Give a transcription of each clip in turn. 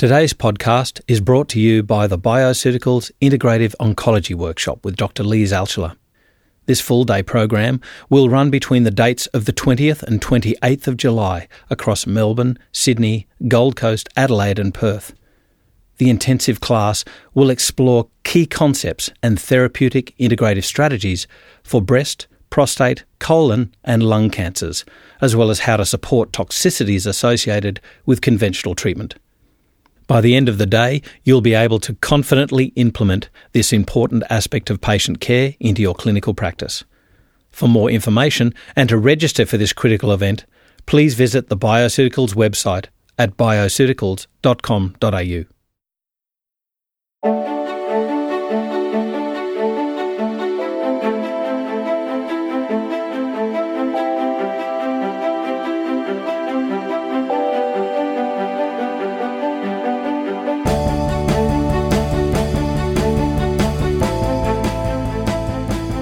Today's podcast is brought to you by the Bioceuticals Integrative Oncology Workshop with Dr. Lise Alschuler. This full day program will run between the dates of the 20th and 28th of July across Melbourne, Sydney, Gold Coast, Adelaide, and Perth. The intensive class will explore key concepts and therapeutic integrative strategies for breast, prostate, colon, and lung cancers, as well as how to support toxicities associated with conventional treatment. By the end of the day, you'll be able to confidently implement this important aspect of patient care into your clinical practice. For more information and to register for this critical event, please visit the Bioceuticals website at bioceuticals.com.au.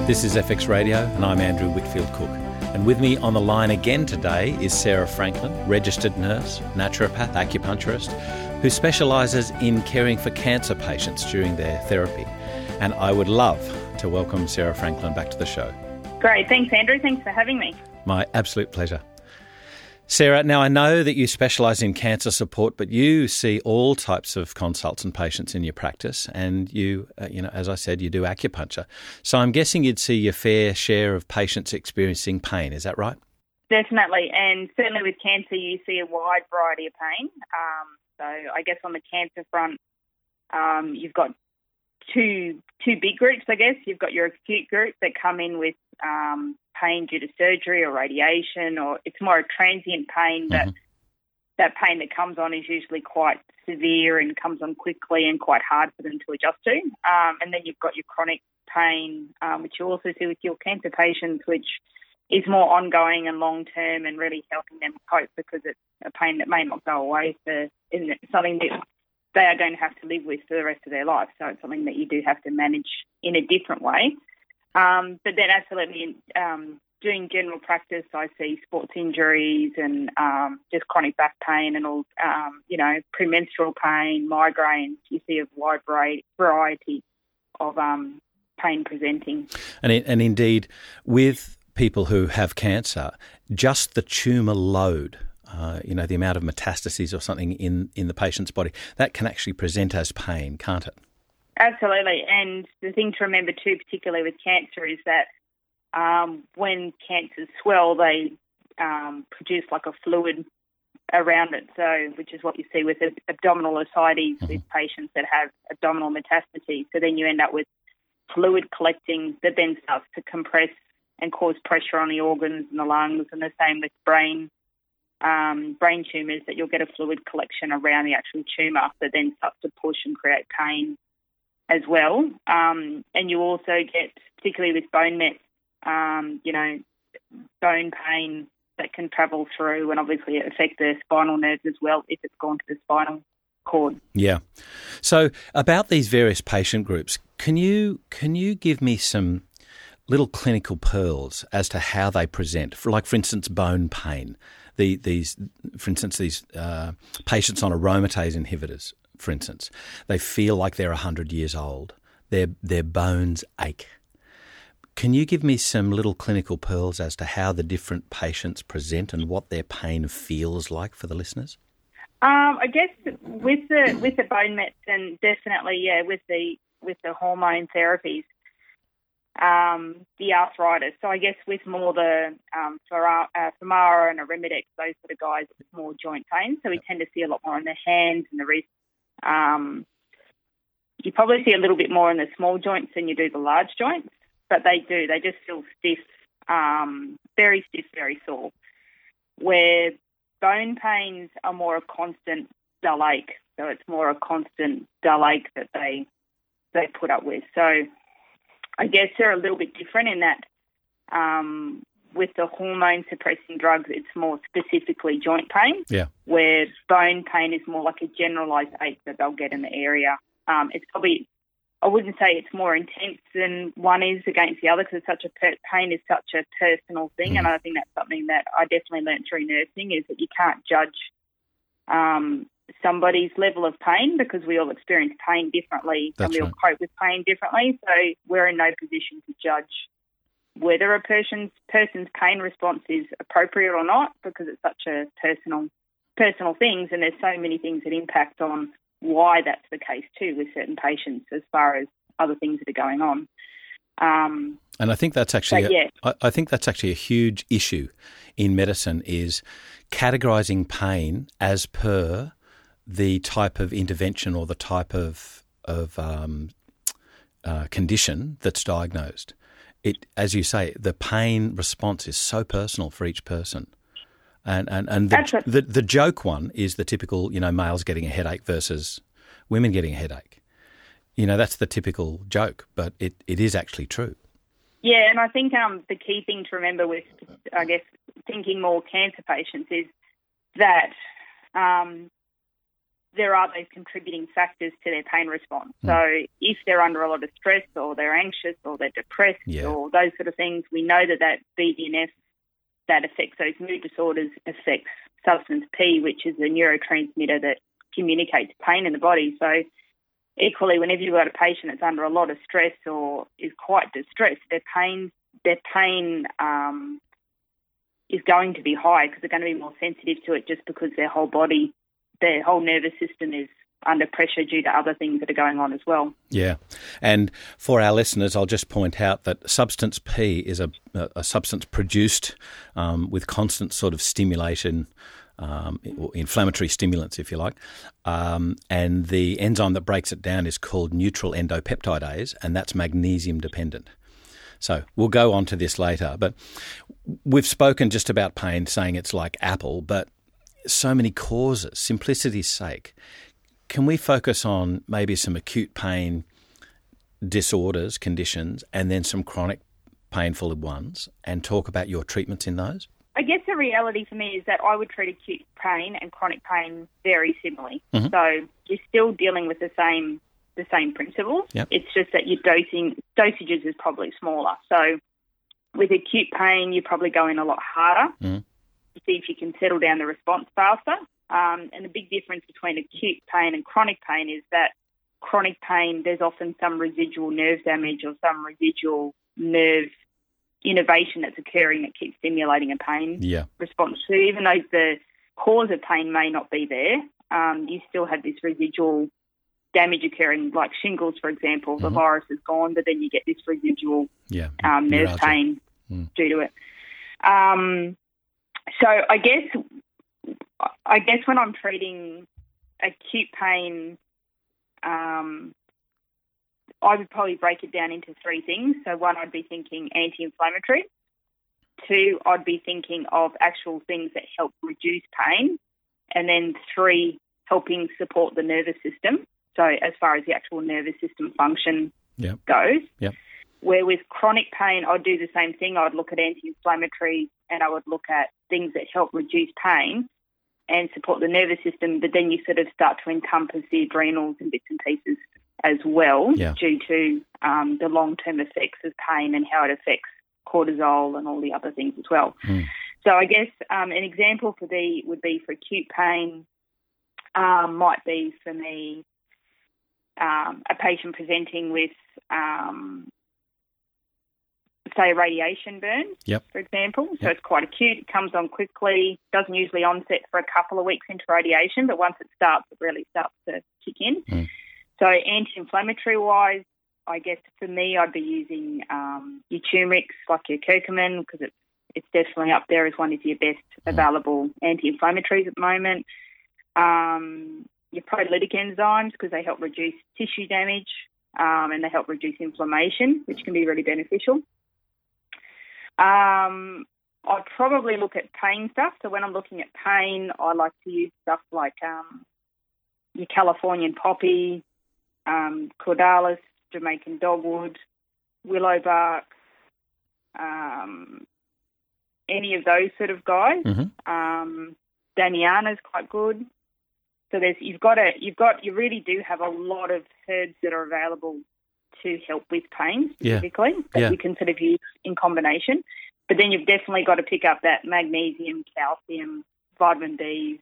This is FX Radio, and I'm Andrew Whitfield Cook. And with me on the line again today is Sarah Franklin, registered nurse, naturopath, acupuncturist, who specialises in caring for cancer patients during their therapy. And I would love to welcome Sarah Franklin back to the show. Great. Thanks, Andrew. Thanks for having me. My absolute pleasure. Sarah, now I know that you specialise in cancer support, but you see all types of consults and patients in your practice, and you, uh, you know, as I said, you do acupuncture. So I'm guessing you'd see your fair share of patients experiencing pain. Is that right? Definitely, and certainly with cancer, you see a wide variety of pain. Um, so I guess on the cancer front, um, you've got two two big groups. I guess you've got your acute group that come in with um, pain due to surgery or radiation, or it's more a transient pain that mm-hmm. that pain that comes on is usually quite severe and comes on quickly and quite hard for them to adjust to. Um, and then you've got your chronic pain, um, which you also see with your cancer patients, which is more ongoing and long term and really helping them cope because it's a pain that may not go away for something that they are going to have to live with for the rest of their life. So it's something that you do have to manage in a different way. Um, but then, absolutely, um, doing general practice, I see sports injuries and um, just chronic back pain and all, um, you know, premenstrual pain, migraines. You see a wide variety of um, pain presenting. And, and indeed, with people who have cancer, just the tumour load uh, you know, the amount of metastases or something in, in the patient's body, that can actually present as pain, can't it? Absolutely. And the thing to remember too, particularly with cancer, is that um, when cancers swell, they um, produce like a fluid around it. So, which is what you see with abdominal ascites mm-hmm. with patients that have abdominal metastases. So then you end up with fluid collecting that then starts to compress and cause pressure on the organs and the lungs, and the same with brain um, brain tumours that you'll get a fluid collection around the actual tumour that then starts to push and create pain as well. Um, and you also get, particularly with bone mets, um, you know, bone pain that can travel through and obviously affect the spinal nerves as well if it's gone to the spinal cord. Yeah. So about these various patient groups, can you can you give me some little clinical pearls as to how they present? For like for instance, bone pain the, these, for instance, these uh, patients on aromatase inhibitors, for instance, they feel like they're 100 years old. Their, their bones ache. Can you give me some little clinical pearls as to how the different patients present and what their pain feels like for the listeners? Um, I guess with the with the bone mets and definitely yeah with the with the hormone therapies, um, the arthritis. So I guess with more the um, Femara uh, and Arimidex, those sort of guys, it's more joint pain. So we tend to see a lot more in the hands and the wrists. Um, you probably see a little bit more in the small joints than you do the large joints, but they do. They just feel stiff, um, very stiff, very sore. Where bone pains are more a constant dull ache. So it's more a constant dull ache that they they put up with. So I guess they're a little bit different in that um, with the hormone suppressing drugs, it's more specifically joint pain. Yeah. Where bone pain is more like a generalized ache that they'll get in the area. Um, it's probably, I wouldn't say it's more intense than one is against the other because it's such a per- pain is such a personal thing, mm. and I think that's something that I definitely learned through nursing is that you can't judge um, somebody's level of pain because we all experience pain differently That's and we all right. cope with pain differently. So we're in no position to judge whether a person's person's pain response is appropriate or not because it's such a personal personal things and there's so many things that impact on why that's the case too with certain patients as far as other things that are going on. Um, And I think that's actually a- yeah. I I think that's actually a huge issue in medicine is categorizing pain as per the type of intervention or the type of of um, uh, condition that's diagnosed. It, as you say, the pain response is so personal for each person. And and, and the, the the joke one is the typical, you know, males getting a headache versus women getting a headache. You know, that's the typical joke, but it, it is actually true. Yeah, and I think um, the key thing to remember with, I guess, thinking more cancer patients is that um, there are those contributing factors to their pain response. Hmm. So if they're under a lot of stress or they're anxious or they're depressed Yeah. or those sort of things, we know that that BDNF that affects those mood disorders affects substance P, which is a neurotransmitter that communicates pain in the body. So equally, whenever you've got a patient that's under a lot of stress or is quite distressed, their pain their pain um, is going to be high because they're going to be more sensitive to it just because their whole body, their whole nervous system is under pressure due to other things that are going on as well. Yeah. And for our listeners, I'll just point out that substance P is a, a substance produced um, with constant sort of stimulation, um, inflammatory stimulants, if you like. Um, and the enzyme that breaks it down is called neutral endopeptidase, and that's magnesium dependent. So we'll go on to this later. But we've spoken just about pain, saying it's like Apple, but so many causes, simplicity's sake. Can we focus on maybe some acute pain disorders, conditions, and then some chronic painful ones and talk about your treatments in those? I guess the reality for me is that I would treat acute pain and chronic pain very similarly. Mhm. So you're still dealing with the same the same principles. Yep. It's just that your dosing dosages is probably smaller. So with acute pain, you probably go in a lot harder Mhm. To see if you can settle down the response faster. Um, and the big difference between acute pain and chronic pain is that chronic pain, there's often some residual nerve damage or some residual nerve innervation that's occurring that keeps stimulating a pain Yeah. response to. Even though the cause of pain may not be there, um, you still have this residual damage occurring, like shingles, for example. The Mhm. virus is gone, but then you get this residual Yeah. um, nerve Neuralgia. pain Mm. due to it. Um, so I guess I guess when I'm treating acute pain, um, I would probably break it down into three things. So one, I'd be thinking anti-inflammatory. Two, I'd be thinking of actual things that help reduce pain, and then three, helping support the nervous system. So as far as the actual nervous system function Yep. goes. Yep. Where with chronic pain, I'd do the same thing. I'd look at anti-inflammatory and I would look at things that help reduce pain and support the nervous system. But then you sort of start to encompass the adrenals and bits and pieces as well, Yeah. due to um, the long-term effects of pain and how it affects cortisol and all the other things as well. Mm. So I guess um, an example for the would be for acute pain um, might be for me um, a patient presenting with, um, say, a radiation burn, Yep. for example. So Yep. it's quite acute. It comes on quickly. Doesn't usually onset for a couple of weeks into radiation, but once it starts, it really starts to kick in. Mm. So anti-inflammatory wise, I guess for me, I'd be using um, your turmeric, like your curcumin, because it's it's definitely up there as one of your best available anti-inflammatories at the moment. Um, your proteolytic enzymes because they help reduce tissue damage um, and they help reduce inflammation, which can be really beneficial. Um, I'd probably look at pain stuff. So when I'm looking at pain, I like to use stuff like um, your Californian poppy, um, cordalis, Jamaican dogwood, willow bark, um, any of those sort of guys. Mhm. Um, quite good. So there's you've got a you've got you really do have a lot of herbs that are available to help with pain Yeah. specifically that Yeah. you can sort of use in combination. But then you've definitely got to pick up that magnesium, calcium, vitamin B,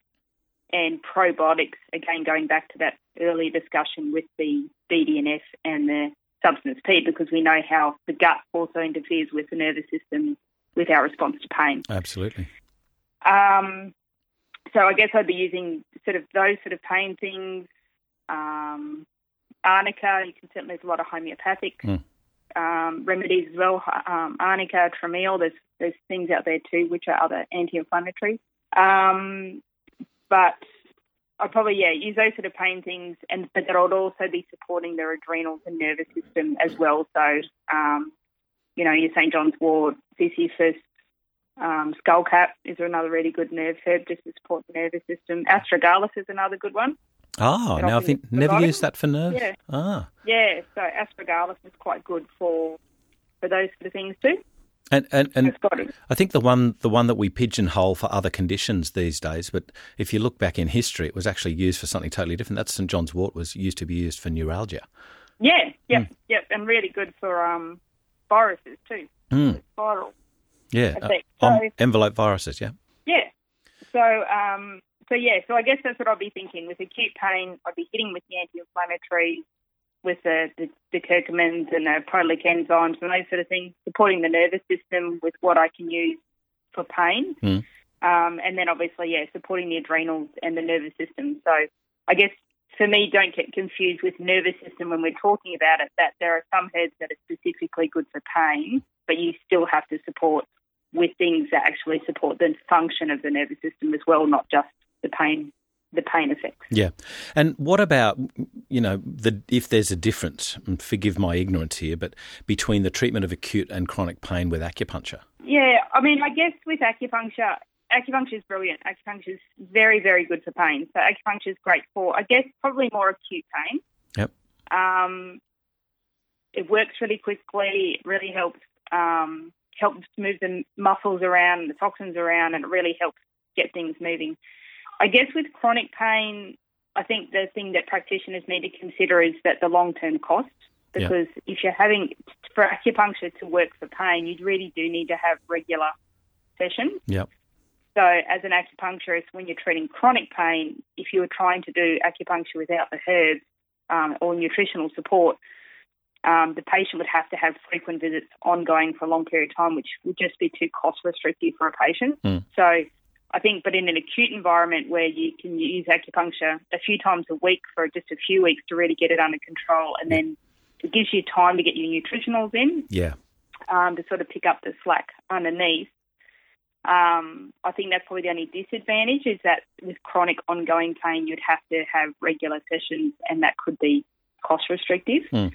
and probiotics, again, going back to that earlier discussion with the BDNF and the substance P, because we know how the gut also interferes with the nervous system with our response to pain. Absolutely. Um, so I guess I'd be using sort of those sort of pain things. Um, arnica, you can certainly there's a lot of homeopathic Mm. um, remedies as well. Um, arnica, Traumeel, there's there's things out there too which are other anti-inflammatory. Um, but I'd probably yeah use those sort of pain things, and but that would also be supporting their adrenals and nervous system as well. So um, you know your St John's Wort, Zizyphus, um, skullcap is another really good nerve herb just to support the nervous system. Astragalus is another good one. Ah, now I often think never used that for nerves. Yeah. Ah, Yeah, so astragalus is quite good for for those sort of things too. and and, and It's got it. I think the one the one that we pigeonhole for other conditions these days, but if you look back in history, it was actually used for something totally different. That St John's Wort was used to be used for neuralgia. Yeah, yep, Hmm. yep, and really good for um viruses too. Mm, Viral. yeah, uh, um, so. envelope viruses. Yeah. Yeah. So um so yeah, so I guess that's what I'll be thinking. With acute pain, I'd be hitting with the anti-inflammatories, with the, the, the curcumins and the proteolytic enzymes and those sort of things, supporting the nervous system with what I can use for pain. Mm. Um, and then obviously, yeah, supporting the adrenals and the nervous system. So I guess for me, don't get confused with nervous system when we're talking about it, that there are some herbs that are specifically good for pain, but you still have to support with things that actually support the function of the nervous system as well, not just the pain the pain effects. Yeah, and what about you know the if there's a difference? And forgive my ignorance here, but between the treatment of acute and chronic pain with acupuncture. Yeah, I mean, I guess with acupuncture, acupuncture is brilliant. Acupuncture is very, very good for pain. So acupuncture is great for, I guess, probably more acute pain. Yep. Um, it works really quickly. It really helps um, helps move the muscles around, the toxins around, and it really helps get things moving. I guess with chronic pain, I think the thing that practitioners need to consider is that the long term cost. Yeah. Because if you're having for acupuncture to work for pain, you really do need to have regular sessions. Yep. So, as an acupuncturist, when you're treating chronic pain, if you were trying to do acupuncture without the herbs um, or nutritional support, um, the patient would have to have frequent visits ongoing for a long period of time, which would just be too cost restrictive for a patient. Mm. So, I think, but in an acute environment where you can use acupuncture a few times a week for just a few weeks to really get it under control, and then it gives you time to get your nutritionals in Yeah. um, to sort of pick up the slack underneath. Um, I think that's probably the only disadvantage is that with chronic ongoing pain, you'd have to have regular sessions, and that could be cost restrictive. Mm.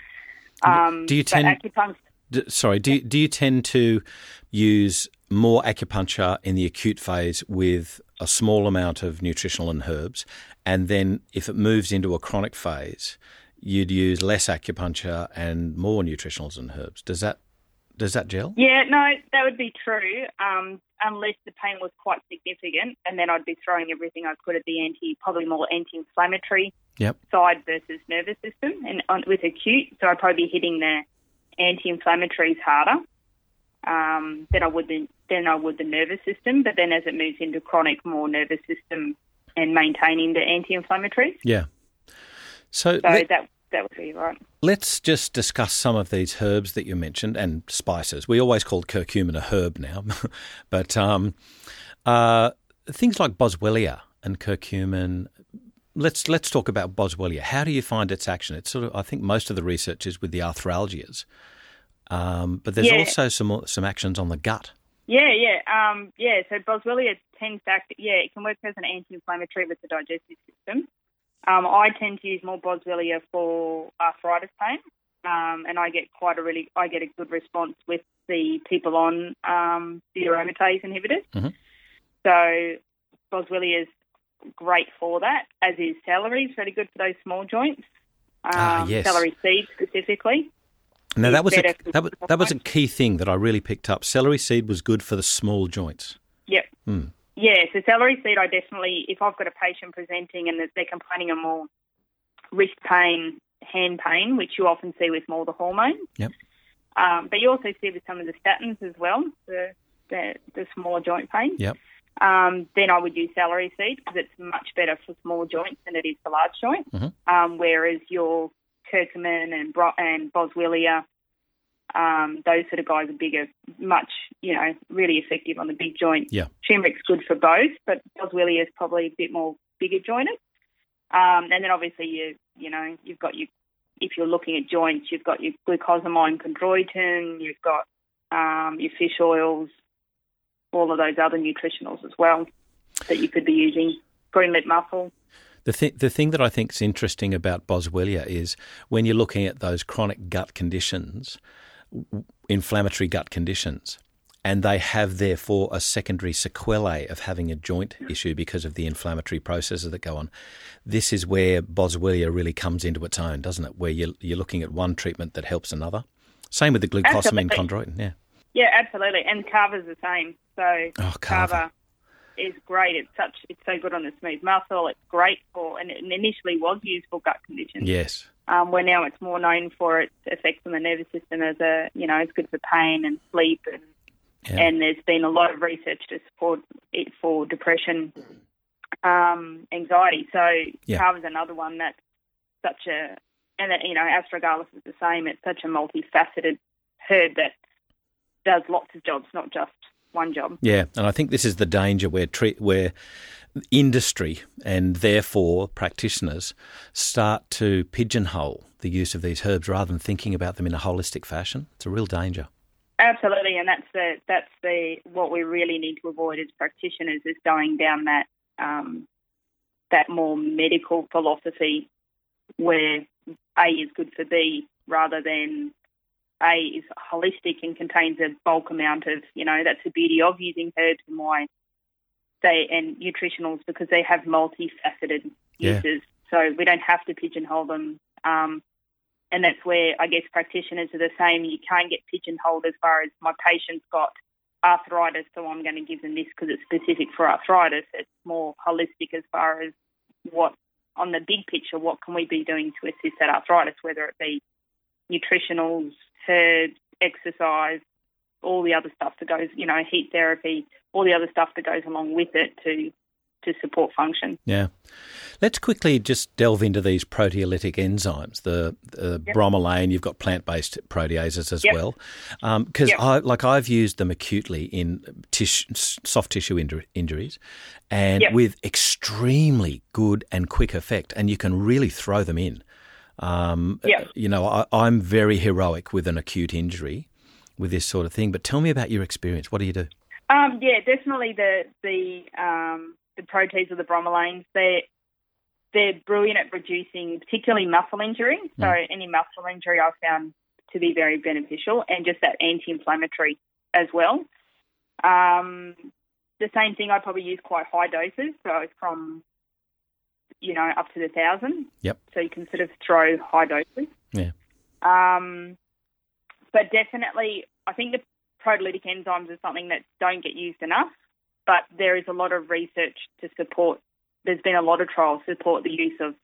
Um, Do you tend- acupuncture? D- sorry, do you, do you tend to use more acupuncture in the acute phase with a small amount of nutritional and herbs, and then if it moves into a chronic phase, you'd use less acupuncture and more nutritionals and herbs? Does that does that gel? Yeah, no, that would be true. Um, unless the pain was quite significant, and then I'd be throwing everything I could at the anti, probably more anti-inflammatory Yep. side versus nervous system, and on, with acute, so I'd probably be hitting the anti-inflammatories harder um, than I would the, than I would the nervous system. But then as it moves into chronic, more nervous system and maintaining the anti-inflammatories. Yeah. So, So let, that that would be right. let's just discuss some of these herbs that you mentioned and spices. We always called curcumin a herb now, but um, uh, things like boswellia and curcumin. Let's let's talk about boswellia. How do you find its action? It's sort of I think most of the research is with the arthralgias, um, but there's Yeah. also some some actions on the gut. Yeah, yeah, um, yeah. So Boswellia tends to act. Yeah, it can work as an anti-inflammatory with the digestive system. Um, I tend to use more Boswellia for arthritis pain, um, and I get quite a really I get a good response with the people on um, the aromatase inhibitors. Mhm. So Boswellia is great for that, as is celery. It's really good for those small joints. Um, Ah, yes. Celery seeds specifically. Now that was a, that, was, that was a key thing that I really picked up. Celery seed was good for the small joints. Yep. Hmm. Yeah, so celery seed, I definitely, if I've got a patient presenting and they're complaining of more wrist pain, hand pain, which you often see with more the hormones. Yep. Um, but you also see with some of the statins as well, the the, the smaller joint pain. Yep. um, then I would use celery seed because it's much better for small joints than it is for large joints. Mm-hmm. Um, whereas your curcumin and bro- and boswellia, um, those sort of guys are bigger, much you know, really effective on the big joint. Yeah. Turmeric's good for both, but boswellia is probably a bit more bigger jointed. Um, and then obviously you you know you've got your if you're looking at joints, you've got your glucosamine chondroitin, you've got um, your fish oils, all of those other nutritionals as well that you could be using. Green lip mussel. The, th- the thing that I think is interesting about Boswellia is when you're looking at those chronic gut conditions, w- inflammatory gut conditions, and they have therefore a secondary sequelae of having a joint issue because of the inflammatory processes that go on. This is where Boswellia really comes into its own, doesn't it? Where you're, you're looking at one treatment that helps another. Same with the glucosamine Absolutely. chondroitin, yeah. Yeah, absolutely. And Kava's the same. So Oh, Kava. Kava is great. It's such it's so good on the smooth muscle. It's great for and it initially was used for gut conditions. Yes. Um, where now it's more known for its effects on the nervous system as a you know, it's good for pain and sleep and Yeah. and there's been a lot of research to support it for depression, um, anxiety. So Yeah. Kava's another one that's such a and that, you know, astragalus is the same. It's such a multifaceted herb that does lots of jobs, not just one job. Yeah, and I think this is the danger where tre- where industry and therefore practitioners start to pigeonhole the use of these herbs rather than thinking about them in a holistic fashion. It's a real danger. Absolutely, and that's the that's the what we really need to avoid as practitioners is going down that um, that more medical philosophy where A is good for B rather than A is holistic and contains a bulk amount of you know that's the beauty of using herbs and why they and nutritionals because they have multifaceted Yeah. uses. So we don't have to pigeonhole them. Um, and that's where I guess practitioners are the same. You can't get pigeonholed as far as my patient's got arthritis, so I'm going to give them this because it's specific for arthritis. It's more holistic as far as what, on the big picture, what can we be doing to assist that arthritis, whether it be nutritionals, herbs, exercise, all the other stuff that goes, you know, heat therapy, all the other stuff that goes along with it to to support function. Yeah. Let's quickly just delve into these proteolytic enzymes, the, the Yep. bromelain. You've got plant-based proteases as Yep. well, um, because Yep. I like I've used them acutely in tish, soft tissue injur- injuries, and with extremely good and quick effect, and you can really throw them in. Um, Yep. You know, I, I'm very heroic with an acute injury with this sort of thing. But tell me about your experience. What do you do? Um, yeah, definitely the the um, the proteins of the bromelains. They're they're brilliant at reducing, particularly muscle injury. So any muscle injury I've found to be very beneficial, and just that anti-inflammatory as well. Um, the same thing I probably use quite high doses, so from you know up to the thousand. Yep. So you can sort of throw high doses. Yeah. Um, but definitely, I think the proteolytic enzymes are something that don't get used enough. But there is a lot of research to support. There's been a lot of trials to support the use of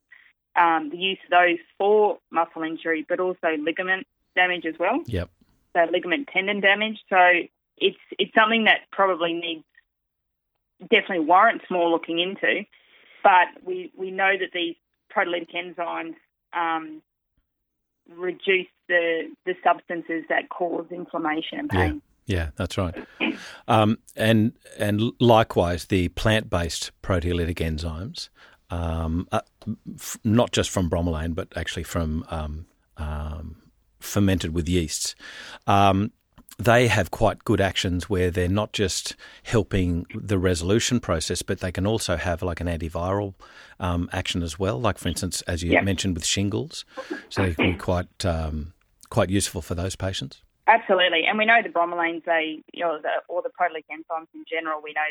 um, the use of those for muscle injury, but also ligament damage as well. Yep. So ligament tendon damage. So it's it's something that probably needs definitely warrants more looking into. But we, we know that these proteolytic enzymes um, reduce the the substances that cause inflammation and pain. Yeah, yeah that's right. Um, and and likewise, the plant-based proteolytic enzymes, um, uh, f- not just from bromelain, but actually from um, um, fermented with yeasts, um, they have quite good actions where they're not just helping the resolution process, but they can also have like an antiviral um, action as well. Like for instance, as you Yeah. mentioned with shingles, so they can be quite um, quite useful for those patients. Absolutely, and we know the bromelains, they, you know, the, or the proteolytic enzymes in general, we know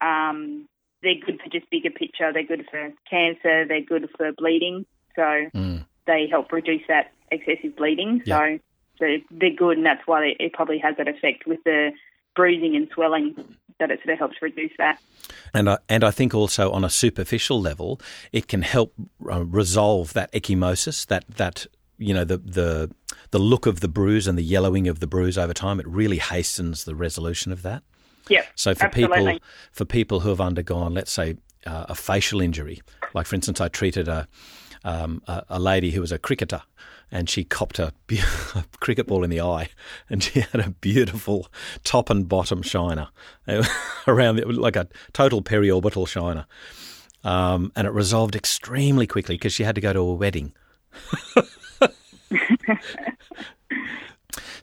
that um, they're good for just bigger picture. They're good for cancer. They're good for bleeding. So Mm. they help reduce that excessive bleeding. Yeah. So they're, they're good, and that's why it probably has that effect with the bruising and swelling. That it sort of helps reduce that. And I, and I think also on a superficial level, it can help uh, resolve that ecchymosis, that that you know the the the look of the bruise and the yellowing of the bruise over time. It really hastens the resolution of that. Yep. So for absolutely. people for people who have undergone, let's say, uh, a facial injury, like for instance, I treated a, um, a a lady who was a cricketer, and she copped a, be- a cricket ball in the eye, and she had a beautiful top and bottom shiner around it, like a total periorbital shiner, um, and it resolved extremely quickly because she had to go to a wedding.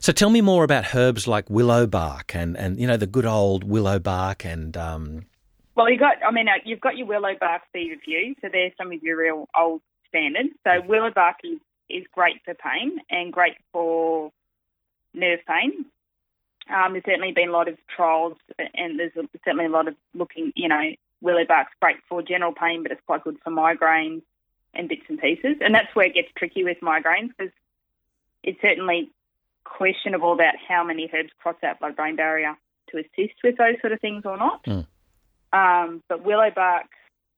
So tell me more about herbs like willow bark and, and you know the good old willow bark and um, Well, you got. I mean, uh, you've got your willow bark feverfew, so there's some of your real old standards. So willow bark is, is great for pain and great for nerve pain. Um, there's certainly been a lot of trials, and there's certainly a lot of looking. You know, willow bark's great for general pain, but it's quite good for migraines and bits and pieces. And that's where it gets tricky with migraines because it's certainly questionable about how many herbs cross that blood-brain barrier to assist with those sort of things or not. Mm. Um, but willow bark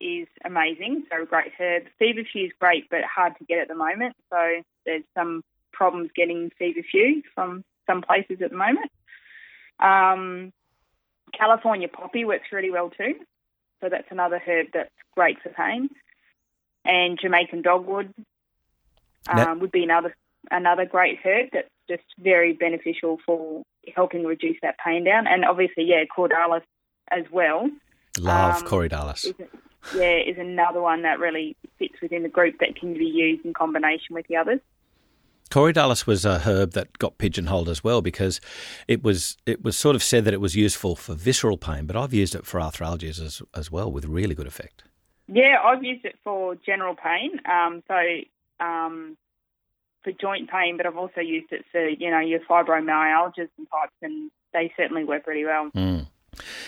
is amazing, so a great herb. Feverfew is great, but hard to get at the moment. So there's some problems getting feverfew from some places at the moment. Um, California poppy works really well too. So that's another herb that's great for pain. And Jamaican dogwood um, would be another another great herb that's just very beneficial for helping reduce that pain down. And obviously, yeah, cordalis as well love Um, corydalis. Yeah is another one that really fits within the group that can be used in combination with the others. Corydalis was a herb that got pigeonholed as well because it was it was sort of said that it was useful for visceral pain, but I've used it for arthralgias as, as well with really good effect. Yeah, I've used it for general pain, um, so um, for joint pain, but I've also used it for you know your fibromyalgias and types, and they certainly work really well. Mm.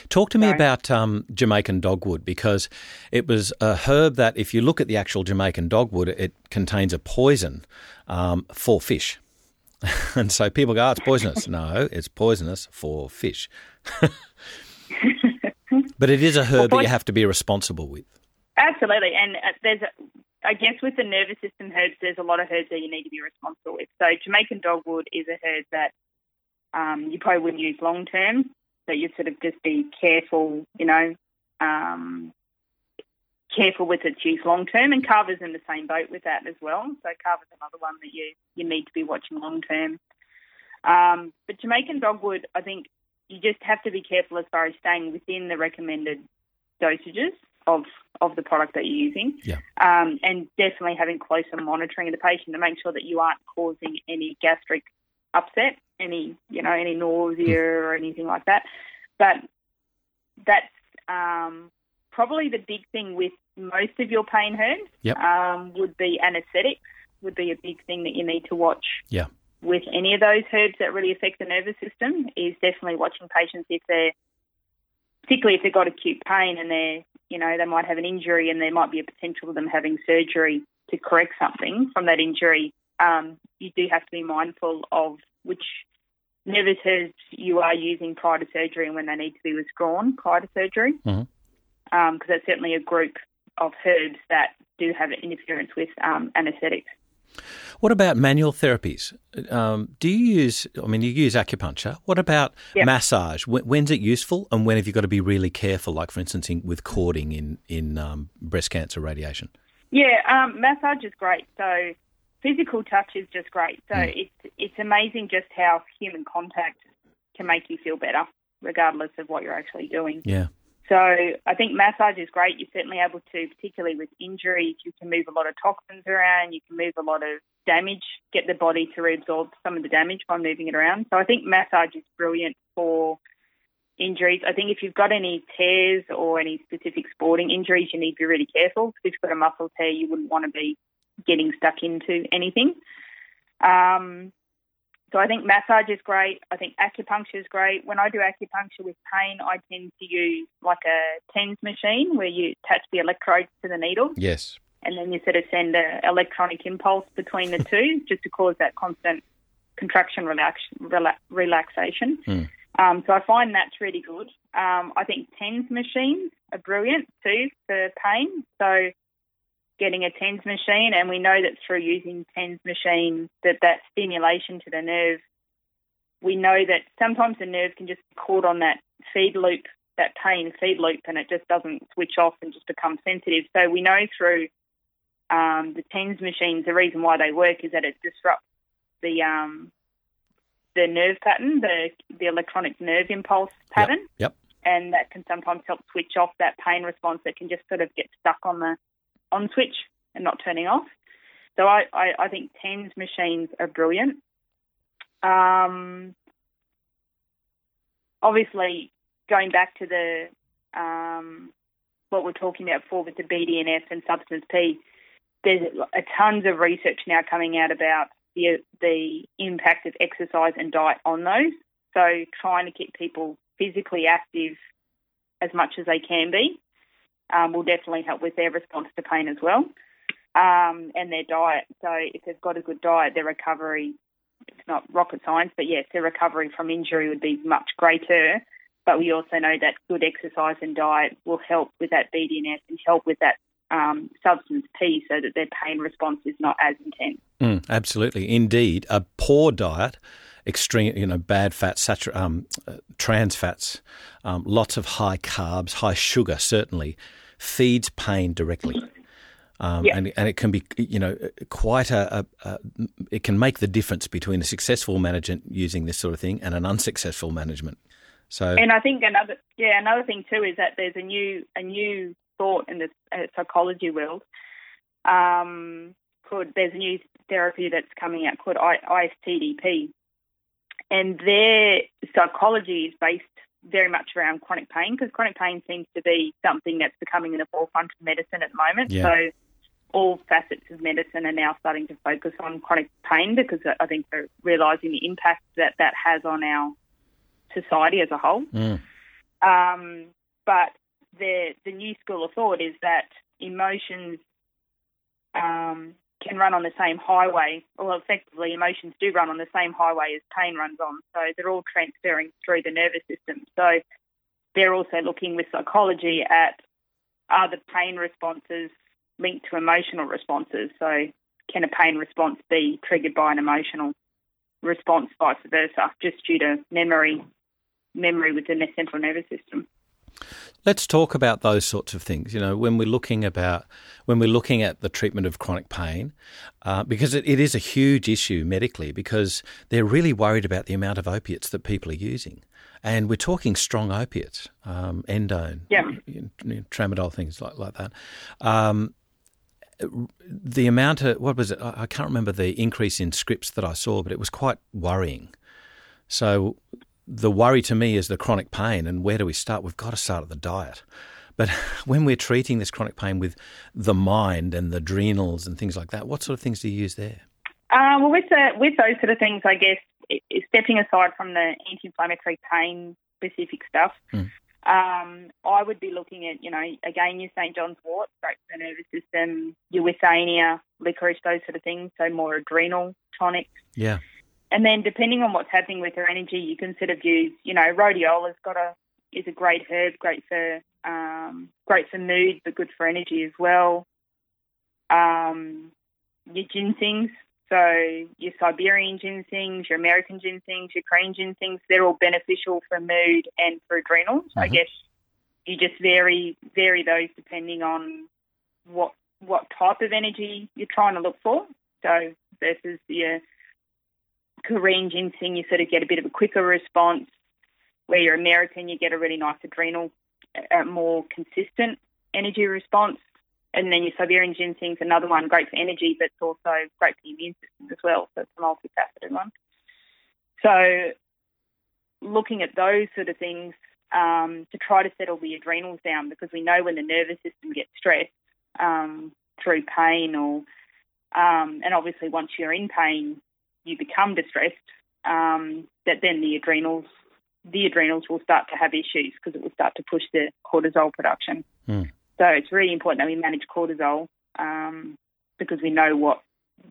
Talk to me Sorry. about um, Jamaican dogwood because it was a herb that, if you look at the actual Jamaican dogwood, it contains a poison um, for fish. and so people go, oh, it's poisonous. no, it's poisonous for fish. but it is a herb that you have to be responsible with. Absolutely, and uh, there's, I guess, with the nervous system herbs, there's a lot of herbs that you need to be responsible with. So Jamaican dogwood is a herb that um, you probably wouldn't use long term. So you sort of just be careful, you know, um, careful with its use long term. And kava's in the same boat with that as well. So kava's another one that you you need to be watching long term. Um, but Jamaican dogwood, I think you just have to be careful as far as staying within the recommended dosages of of the product that you're using, Yeah. um, and definitely having closer monitoring of the patient to make sure that you aren't causing any gastric upset, any you know any nausea or anything like that. But that's um, probably the big thing with most of your pain herbs. Yep. Um, would be anaesthetics would be a big thing that you need to watch Yeah. with any of those herbs that really affect the nervous system is definitely watching patients if they're particularly if they've got acute pain and they're you know they might have an injury and there might be a potential of them having surgery to correct something from that injury um, you do have to be mindful of which nervous herbs you are using prior to surgery and when they need to be withdrawn prior to surgery because that's certainly a group of herbs that do have interference with um, anaesthetics What about manual therapies? Um, do you use, I mean, you use acupuncture. What about Yep. massage? When, when's it useful and when have you got to be really careful, like, for instance, in, with cording in, in um, breast cancer radiation? Yeah, um, massage is great. So physical touch is just great. So Mm. it's it's amazing just how human contact can make you feel better, regardless of what you're actually doing. Yeah. So I think massage is great. You're certainly able to, particularly with injuries, you can move a lot of toxins around. You can move a lot of damage, get the body to reabsorb some of the damage by moving it around. So I think massage is brilliant for injuries. I think if you've got any tears or any specific sporting injuries, you need to be really careful. If you've got a muscle tear, you wouldn't want to be getting stuck into anything. Um, so I think massage is great. I think acupuncture is great. When I do acupuncture with pain, I tend to use like a TENS machine where you attach the electrodes to the needle Yes. and then you sort of send an electronic impulse between the two just to cause that constant contraction relax, rela- relaxation. Mm. Um, so I find that's really good. Um, I think TENS machines are brilliant too for pain. So getting a TENS machine, and we know that through using TENS machine that that stimulation to the nerve we know that sometimes the nerve can just be caught on that feed loop, that pain feed loop, and it just doesn't switch off and just become sensitive. So we know through um, the TENS machines, the reason why they work is that it disrupts the um, the nerve pattern, the the electronic nerve impulse pattern. Yep. yep. And that can sometimes help switch off that pain response that can just sort of get stuck on the on switch and not turning off. So I, I, I think TENS machines are brilliant. Um, obviously, going back to the um, what we're talking about before with the BDNF and substance P, there's a tons of research now coming out about the the impact of exercise and diet on those. So trying to keep people physically active as much as they can be um, will definitely help with their response to pain as well, um, and their diet. So if they've got a good diet, their recovery it's not rocket science, but yes, their recovery from injury would be much greater. But we also know that good exercise and diet will help with that BDNF and help with that um, substance P so that their pain response is not as intense. Mm, absolutely. Indeed, a poor diet, extreme, you know, bad fats, satur- um, uh, trans fats, um, lots of high carbs, high sugar, certainly, feeds pain directly. Um, and, and it can be, you know, quite a, a, a, it can make the difference between a successful management using this sort of thing and an unsuccessful management. So, and I think another, yeah, another thing too is that there's a new, a new thought in the uh, psychology world. Um, called there's a new therapy that's coming out called ISTDP, and their psychology is based very much around chronic pain because chronic pain seems to be something that's becoming in the forefront of medicine at the moment. Yeah. So all facets of medicine are now starting to focus on chronic pain because I think they're realising the impact that that has on our society as a whole. Mm. Um, but the the new school of thought is that emotions um, can run on the same highway. Well, effectively, emotions do run on the same highway as pain runs on. So they're all transferring through the nervous system. So they're also looking with psychology at are the pain responses linked to emotional responses. So can a pain response be triggered by an emotional response, vice versa, just due to memory, memory within the central nervous system. Let's talk about those sorts of things. You know, when we're looking about when we're looking at the treatment of chronic pain, uh, because it, it is a huge issue medically, because they're really worried about the amount of opiates that people are using, and we're talking strong opiates, um, endone, yeah. tramadol, things like like that. Um, the amount of what was it? I can't remember the increase in scripts that I saw, but it was quite worrying. So the worry to me is the chronic pain, and where do we start? We've got to start at the diet. But when we're treating this chronic pain with the mind and the adrenals and things like that, what sort of things do you use there? Uh, well, with the, with those sort of things, I guess stepping aside from the anti-inflammatory pain specific stuff, mm. um, I would be looking at, you know, again, your St. John's wort, for the nervous system, your withania, licorice, those sort of things, so more adrenal tonics. Yeah. And then depending on what's happening with her energy, you can sort of use, you know, rhodiola's got a is a great herb, great for um, great for mood, but good for energy as well. Um, your ginsengs, so your Siberian ginsengs, your American ginsengs, your Korean ginsengs, they're all beneficial for mood and for adrenals. Mm-hmm. I guess you just vary vary those depending on what what type of energy you're trying to look for. So versus your Korean ginseng, you sort of get a bit of a quicker response. Where you're American, you get a really nice adrenal, a more consistent energy response. And then your Siberian ginseng is another one, great for energy, but it's also great for the immune system as well. So it's a multifaceted one. So looking at those sort of things um, to try to settle the adrenals down because we know when the nervous system gets stressed um, through pain or um, and obviously once you're in pain, you become distressed, um, that then the adrenals the adrenals will start to have issues because it will start to push the cortisol production. Mm. So it's really important that we manage cortisol um, because we know what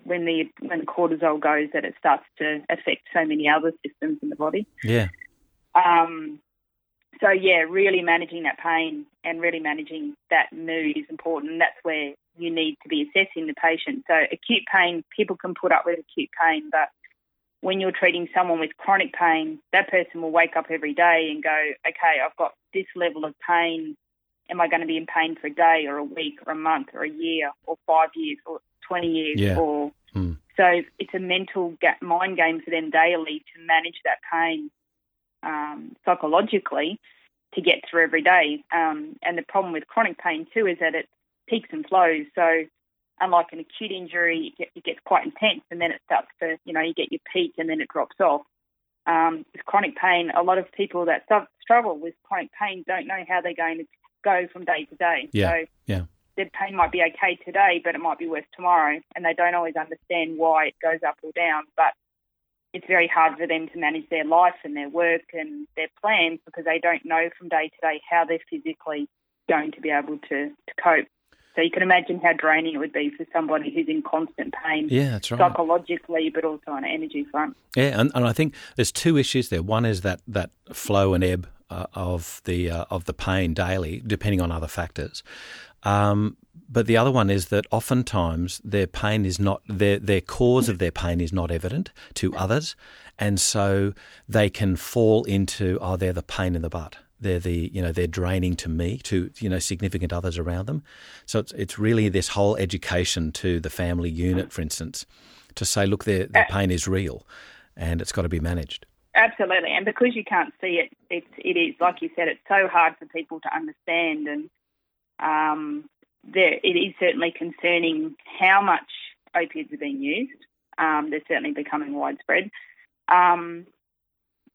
when the when the cortisol goes that it starts to affect so many other systems in the body. Yeah. Um, so yeah, really managing that pain and really managing that mood is important. That's where you need to be assessing the patient. So acute pain, people can put up with acute pain, but when you're treating someone with chronic pain, that person will wake up every day and go, okay, I've got this level of pain. Am I going to be in pain for a day or a week or a month or a year or five years or 20 years? Yeah. Or Mm. So it's a mental mind game for them daily to manage that pain um, psychologically to get through every day. Um, and the problem with chronic pain too is that it peaks and flows. So unlike an acute injury, it, it gets quite intense and then it starts to, you know, you get your peak and then it drops off. Um, with chronic pain, a lot of people that struggle with chronic pain don't know how they're going to go from day to day. Yeah, so yeah. their pain might be okay today, but it might be worse tomorrow, and they don't always understand why it goes up or down. But it's very hard for them to manage their life and their work and their plans because they don't know from day to day how they're physically going to be able to, to cope. So you can imagine how draining it would be for somebody who's in constant pain, Yeah, that's right. psychologically, but also on an energy front. Yeah, and, and I think there's two issues there. One is that that flow and ebb uh, of the uh, of the pain daily, depending on other factors. Um, but the other one is that oftentimes their pain is not their their cause of their pain is not evident to others, and so they can fall into oh they're the pain in the butt. They're the you know they're draining to me to you know significant others around them. So it's it's really this whole education to the family unit, for instance, to say look their their pain is real, and it's got to be managed. Absolutely, and because you can't see it, it's it is like you said, it's so hard for people to understand, and um, there it is certainly concerning how much opiates are being used. Um, they're certainly becoming widespread, um,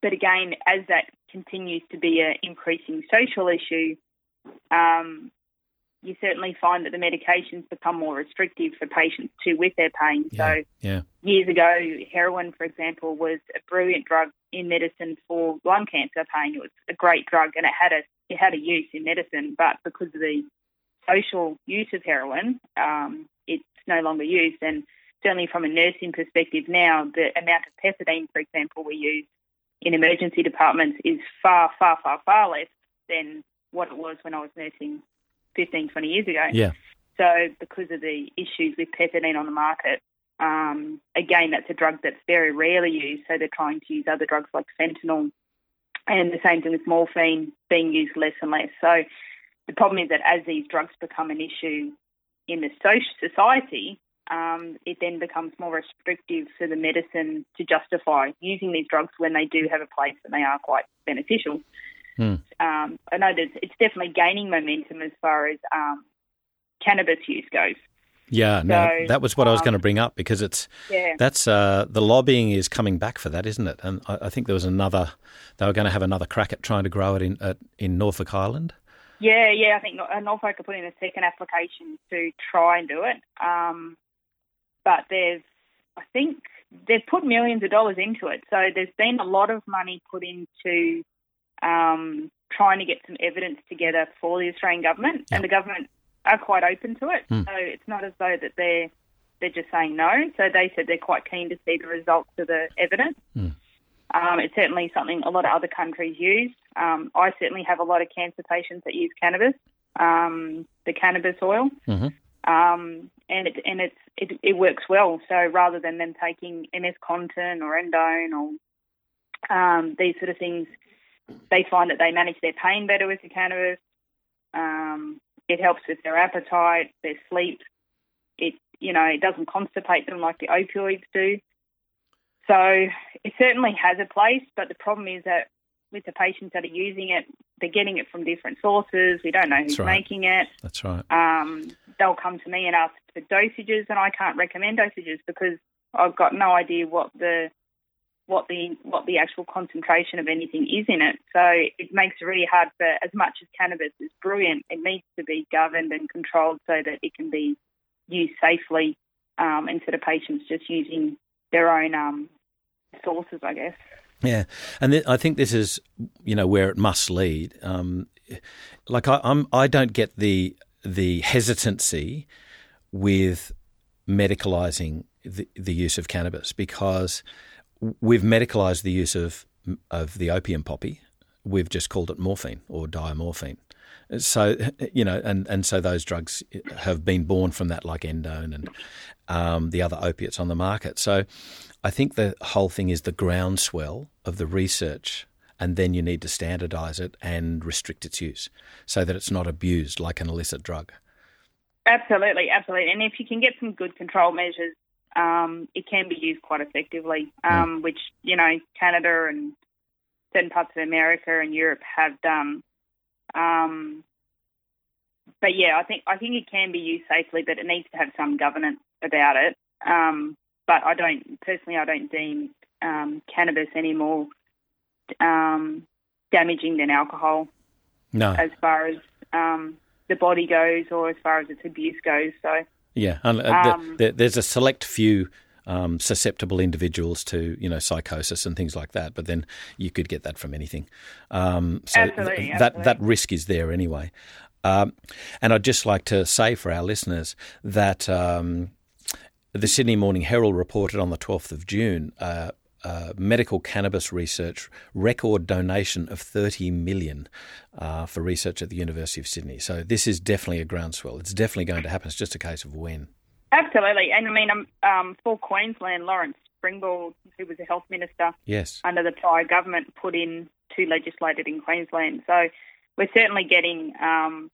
but again, as that continues to be an increasing social issue, um, you certainly find that the medications become more restrictive for patients too with their pain. Yeah, so yeah. years ago, heroin, for example, was a brilliant drug in medicine for lung cancer pain. It was a great drug, and it had a it had a use in medicine, but because of the social use of heroin, um, it's no longer used. And certainly, from a nursing perspective, now the amount of pethidine, for example, we use in emergency departments is far, far, far, far less than what it was when I was nursing 15, 20 years ago. Yeah. So, because of the issues with pethidine on the market, um, again, that's a drug that's very rarely used. So, they're trying to use other drugs like fentanyl. And the same thing with morphine being used less and less. So, the problem is that as these drugs become an issue in the social society, um, it then becomes more restrictive for the medicine to justify using these drugs when they do have a place and they are quite beneficial. Hmm. Um, I know that it's definitely gaining momentum as far as um, cannabis use goes. Yeah, no, So, that was what I was um, going to bring up because it's Yeah. that's uh, the lobbying is coming back for that, isn't it? And I, I think there was another they were going to have another crack at trying to grow it in at, in Norfolk Island. Yeah, yeah, I think Norfolk are putting in a second application to try and do it. Um, but there's, I think, they've put millions of dollars into it. So there's been a lot of money put into um, trying to get some evidence together for the Australian government, and the government are quite open to it. Hmm. So it's not as though that they're they're just saying no. So they said they're quite keen to see the results of the evidence. Hmm. Um, it's certainly something a lot of other countries use. Um, I certainly have a lot of cancer patients that use cannabis, um, the cannabis oil, Mhm. And it and it's it, it works well. So rather than them taking MS Contin or Endone or um, these sort of things, they find that they manage their pain better with the cannabis. Um, it helps with their appetite, their sleep. It you know it doesn't constipate them like the opioids do. So it certainly has a place, but the problem is that with the patients that are using it, they're getting it from different sources. We don't know who's right. making it. That's right. Um, they'll come to me and ask for dosages, and I can't recommend dosages because I've got no idea what the what the what the actual concentration of anything is in it. So it makes it really hard for as much as cannabis is brilliant, it needs to be governed and controlled so that it can be used safely um, instead of patients just using their own um, sources, I guess. Yeah, and th- I think this is you know where it must lead. Um, like I, I'm, I don't get the the hesitancy with medicalizing the, the use of cannabis because we've medicalized the use of of the opium poppy. We've just called it morphine or diamorphine, So you know, and, and so those drugs have been born from that, like endone and um, the other opiates on the market. So I think the whole thing is the groundswell of the research, and then you need to standardise it and restrict its use so that it's not abused like an illicit drug. Absolutely, absolutely. And if you can get some good control measures, um, it can be used quite effectively, hmm. um, which, you know, Canada and certain parts of America and Europe have done. Um, but yeah, I think I think it can be used safely, but it needs to have some governance about it. Um, but I don't personally, I don't deem um, cannabis any more um, damaging than alcohol. No, as far as um, the body goes, or as far as its abuse goes. So yeah, uh, um, there's a select few um, susceptible individuals to you know psychosis and things like that. But then you could get that from anything. Um, so absolutely, th- that that risk is there anyway. Um, and I'd just like to say for our listeners that um, the Sydney Morning Herald reported on the 12th of June. Uh, uh, medical cannabis research record donation of 30 million uh, for research at the University of Sydney. So this is definitely a groundswell. It's definitely going to happen. It's just a case of when. Absolutely, and I mean, um, um, for Queensland, Lawrence Springborg, who was a health minister, yes, under the prior government, put in to legislate it in Queensland. So we're certainly getting, um,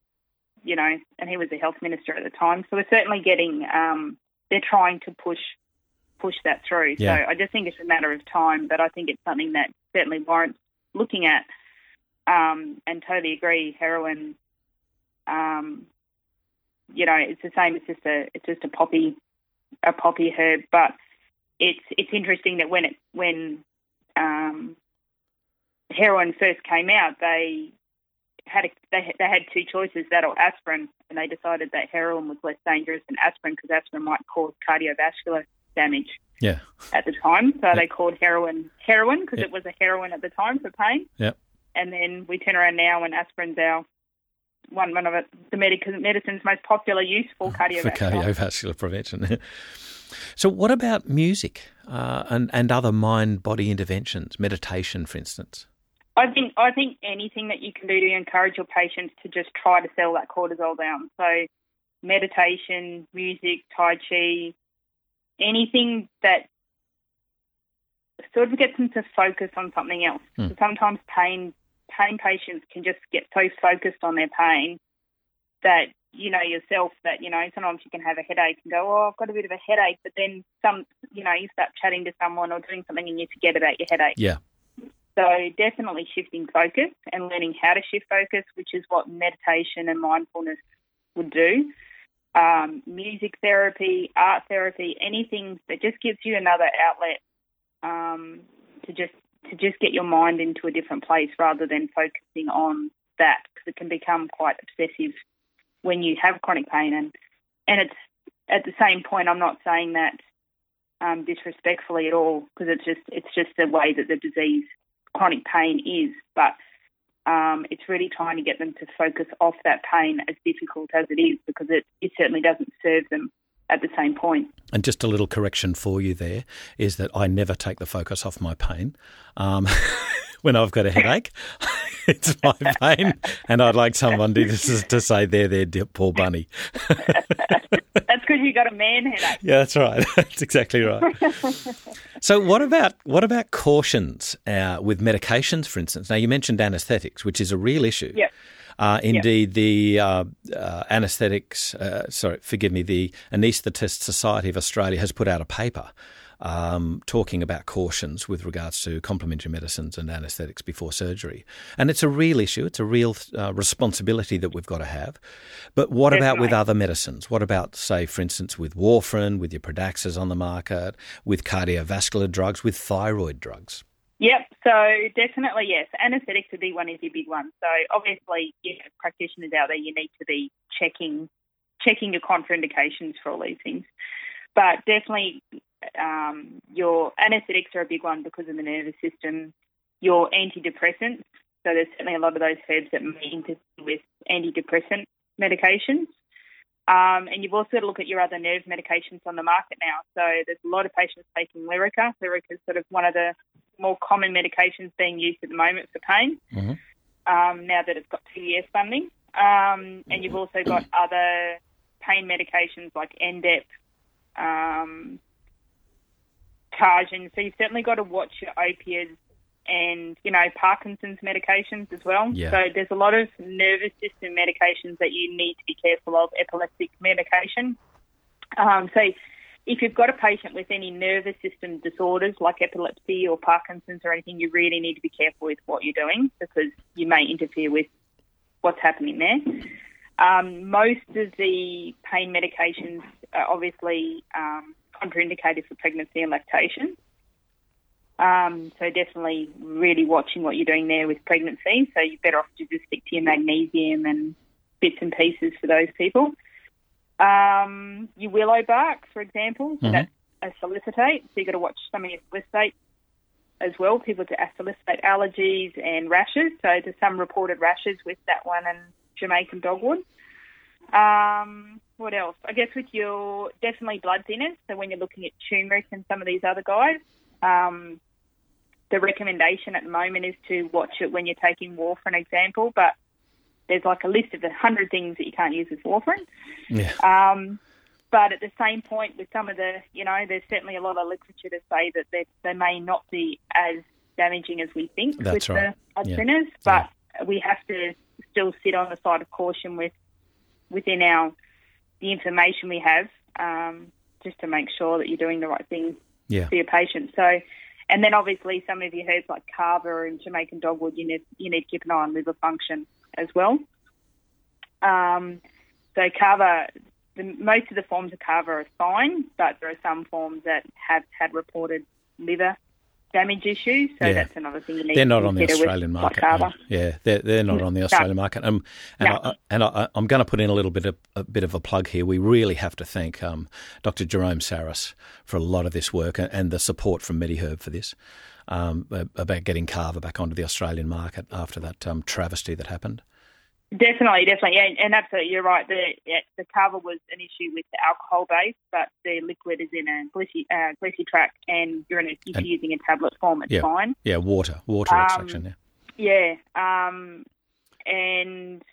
you know, and he was the health minister at the time. So we're certainly getting. Um, they're trying to push push that through. Yeah. So I just think it's a matter of time, but I think it's something that certainly warrants looking at. Um, and totally agree, heroin um, you know, it's the same. It's just a it's just a poppy a poppy herb, but it's it's interesting that when it when um, heroin first came out, they had a, they they had two choices that or aspirin, and they decided that heroin was less dangerous than aspirin because aspirin might cause cardiovascular damage. Yeah. At the time, so they called heroin heroin because it was a heroin at the time for pain. Yeah. And then we turn around now and aspirin's our one one of it, the medic- medicine's most popular use for cardiovascular. For cardiovascular prevention. so, what about music uh, and and other mind body interventions, meditation, for instance? I think I think anything that you can do to encourage your patients to just try to sell that cortisol down. So, meditation, music, tai chi, anything that sort of gets them to focus on something else. Mm. So sometimes pain pain patients can just get so focused on their pain that you know yourself that you know sometimes you can have a headache and go oh I've got a bit of a headache but then some you know you start chatting to someone or doing something and you forget about your headache yeah so definitely shifting focus and learning how to shift focus which is what meditation and mindfulness would do um, music therapy art therapy anything that just gives you another outlet um, to just to just get your mind into a different place rather than focusing on that because it can become quite obsessive when you have chronic pain. And and it's at the same point I'm not saying that um, disrespectfully at all because it's just it's just the way that the disease chronic pain is but um, it's really trying to get them to focus off that pain as difficult as it is because it, it certainly doesn't serve them at the same point. And just a little correction for you there is that I never take the focus off my pain. Um, when I've got a headache, it's my pain, and I'd like someone to, to say, "There, there, poor bunny." that's because you got a man headache. Yeah, that's right. That's exactly right. so, what about what about cautions uh, with medications, for instance? Now, you mentioned anaesthetics, which is a real issue. Yeah. Uh, indeed, the uh, uh, anaesthetics, uh, sorry, forgive me, the Anaesthetist Society of Australia has put out a paper um, talking about cautions with regards to complementary medicines and anaesthetics before surgery. And it's a real issue, it's a real uh, responsibility that we've got to have. But what Definitely. about with other medicines? What about, say, for instance, with warfarin, with your Pradaxas on the market, with cardiovascular drugs, with thyroid drugs? Yep. So definitely yes. Anaesthetics would be one of your big ones. So obviously, you know, practitioners out there, you need to be checking checking your contraindications for all these things. But definitely, um, your anaesthetics are a big one because of the nervous system. Your antidepressants. So there's certainly a lot of those herbs that may interfere with antidepressant medications. Um, and you've also got to look at your other nerve medications on the market now. So there's a lot of patients taking Lyrica. Lyrica is sort of one of the more common medications being used at the moment for pain. Mm-hmm. Um, now that it's got years funding, Um, and you've also got other pain medications like Endep, um, So you've certainly got to watch your opiates and, you know, Parkinson's medications as well. Yeah. So there's a lot of nervous system medications that you need to be careful of, epileptic medication. Um, so if you've got a patient with any nervous system disorders like epilepsy or Parkinson's or anything, you really need to be careful with what you're doing because you may interfere with what's happening there. Um, most of the pain medications are obviously um, contraindicated for pregnancy and lactation. Um, so definitely really watching what you're doing there with pregnancy. So you're better off to just stick to your magnesium and bits and pieces for those people. Um, your willow bark, for example, Mhm. that's a salicylate. So you've got to watch some of your salicylate as well. People to salicylate allergies and rashes. So there's some reported rashes with that one and Jamaican dogwood. Um, what else? I guess with your definitely blood thinners. So when you're looking at turmeric and some of these other guys, um, the recommendation at the moment is to watch it when you're taking warfarin, example. But there's like a list of a hundred things that you can't use with warfarin. Yeah. Um, but at the same point, with some of the, you know, there's certainly a lot of literature to say that they, they may not be as damaging as we think That's with right. the blood Yeah. thinners, but we have to still sit on the side of caution with within our the information we have, um, just to make sure that you're doing the right thing Yeah. for your patient. So, and then obviously some of your herbs like kava and Jamaican dogwood, you need you need to keep an eye on liver function as well. Um, so kava, the, most of the forms of kava are fine, but there are some forms that have had reported liver damage issues. So Yeah. that's another thing you need They're to not on the Australian market. no. Yeah, they're they're not on the Australian market. Um, and No. I, and I, I'm going to put in a little bit of a bit of a plug here. We really have to thank um, Dr. Jerome Sarris for a lot of this work and, and the support from MediHerb for this. Um, about getting Kava back onto the Australian market after that um, travesty that happened. Definitely, definitely, yeah, and absolutely, you're right. The yeah, the kava was an issue with the alcohol base, but the liquid is in a glycy uh, glycy and you're in a, if you're And- using a tablet form, it's Yeah. fine. Yeah, water, water Um, extraction. Yeah. Yeah, um, and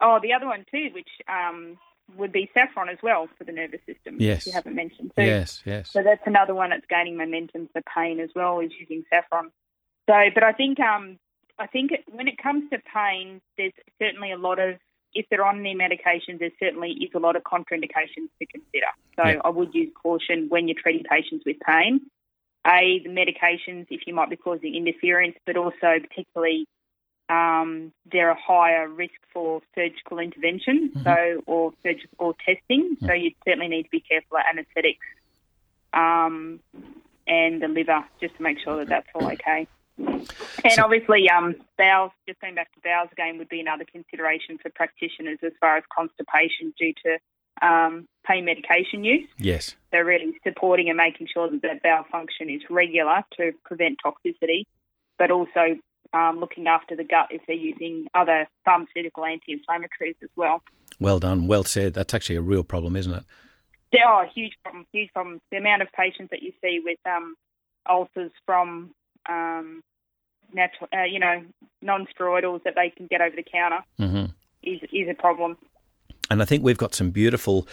oh, the other one too, which um, would be saffron as well for the nervous system. Yes. you haven't mentioned. So, Yes, yes. so that's another one that's gaining momentum for pain as well, is using saffron. So, but I think um, I think it, when it comes to pain, there's certainly a lot of if they're on any medications, there certainly is a lot of contraindications to consider. So Yeah. I would use caution when you're treating patients with pain. A, the medications, if you might be causing interference, but also particularly um, they're a higher risk for surgical intervention, so or surgical or testing. So you certainly need to be careful of anaesthetics um, and the liver, just to make sure that that's all okay. And So- obviously, um, bowels, just going back to bowels again, would be another consideration for practitioners as far as constipation due to um, pain medication use. Yes. So really supporting and making sure that that bowel function is regular to prevent toxicity, but also um, looking after the gut if they're using other pharmaceutical anti-inflammatories as well. Well done. Well said. That's actually a real problem, isn't it? There are huge problems, huge problem. The amount of patients that you see with um, ulcers from um, natural, uh, you know, non-steroidals that they can get over the counter hmm is is a problem. And I think we've got some beautiful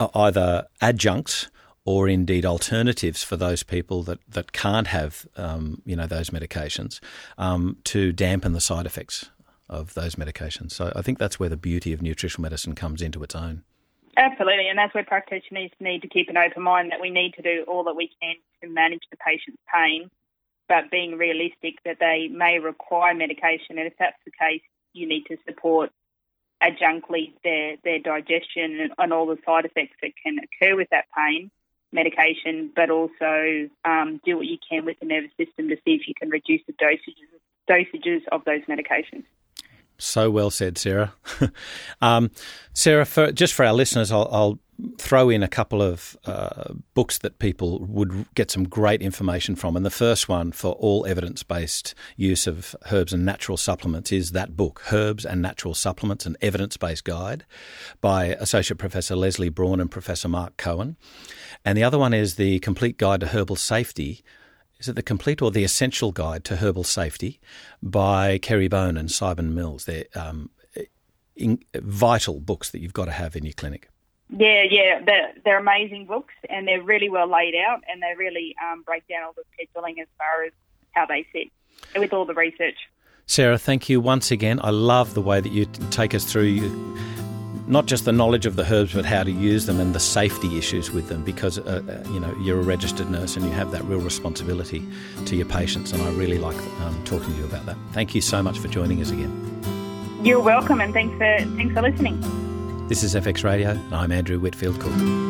uh, either adjuncts or indeed alternatives for those people that, that can't have, um, you know, those medications um, to dampen the side effects of those medications. So I think that's where the beauty of nutritional medicine comes into its own. Absolutely, and that's where practitioners need to keep an open mind that we need to do all that we can to manage the patient's pain, but being realistic that they may require medication, and if that's the case, you need to support adjunctly their their digestion and, and all the side effects that can occur with that pain medication, but also um, do what you can with the nervous system to see if you can reduce the dosages dosages of those medications. So well said, Sarah. um, Sarah, for, just for our listeners, I'll, I'll throw in a couple of uh, books that people would get some great information from. And the first one for all evidence based use of herbs and natural supplements is that book, Herbs and Natural Supplements An Evidence Based Guide by Associate Professor Lesley Braun and Professor Marc Cohen. And the other one is The Complete Guide to Herbal Safety is it the complete or the essential guide to herbal safety by Kerry Bone and Simon Mills? They're, um, in, vital books that you've got to have in your clinic. Yeah, yeah, they're, they're amazing books and they're really well laid out and they really um, break down all the scheduling as far as how they sit with all the research. Sarah, thank you once again. I love the way that you take us through not just the knowledge of the herbs, but how to use them and the safety issues with them. Because uh, uh, you know you're a registered nurse and you have that real responsibility to your patients, and I really like um, talking to you about that. Thank you so much for joining us again. You're welcome, and thanks for thanks for listening. This is FX Radio, and I'm Andrew Whitfield Cook.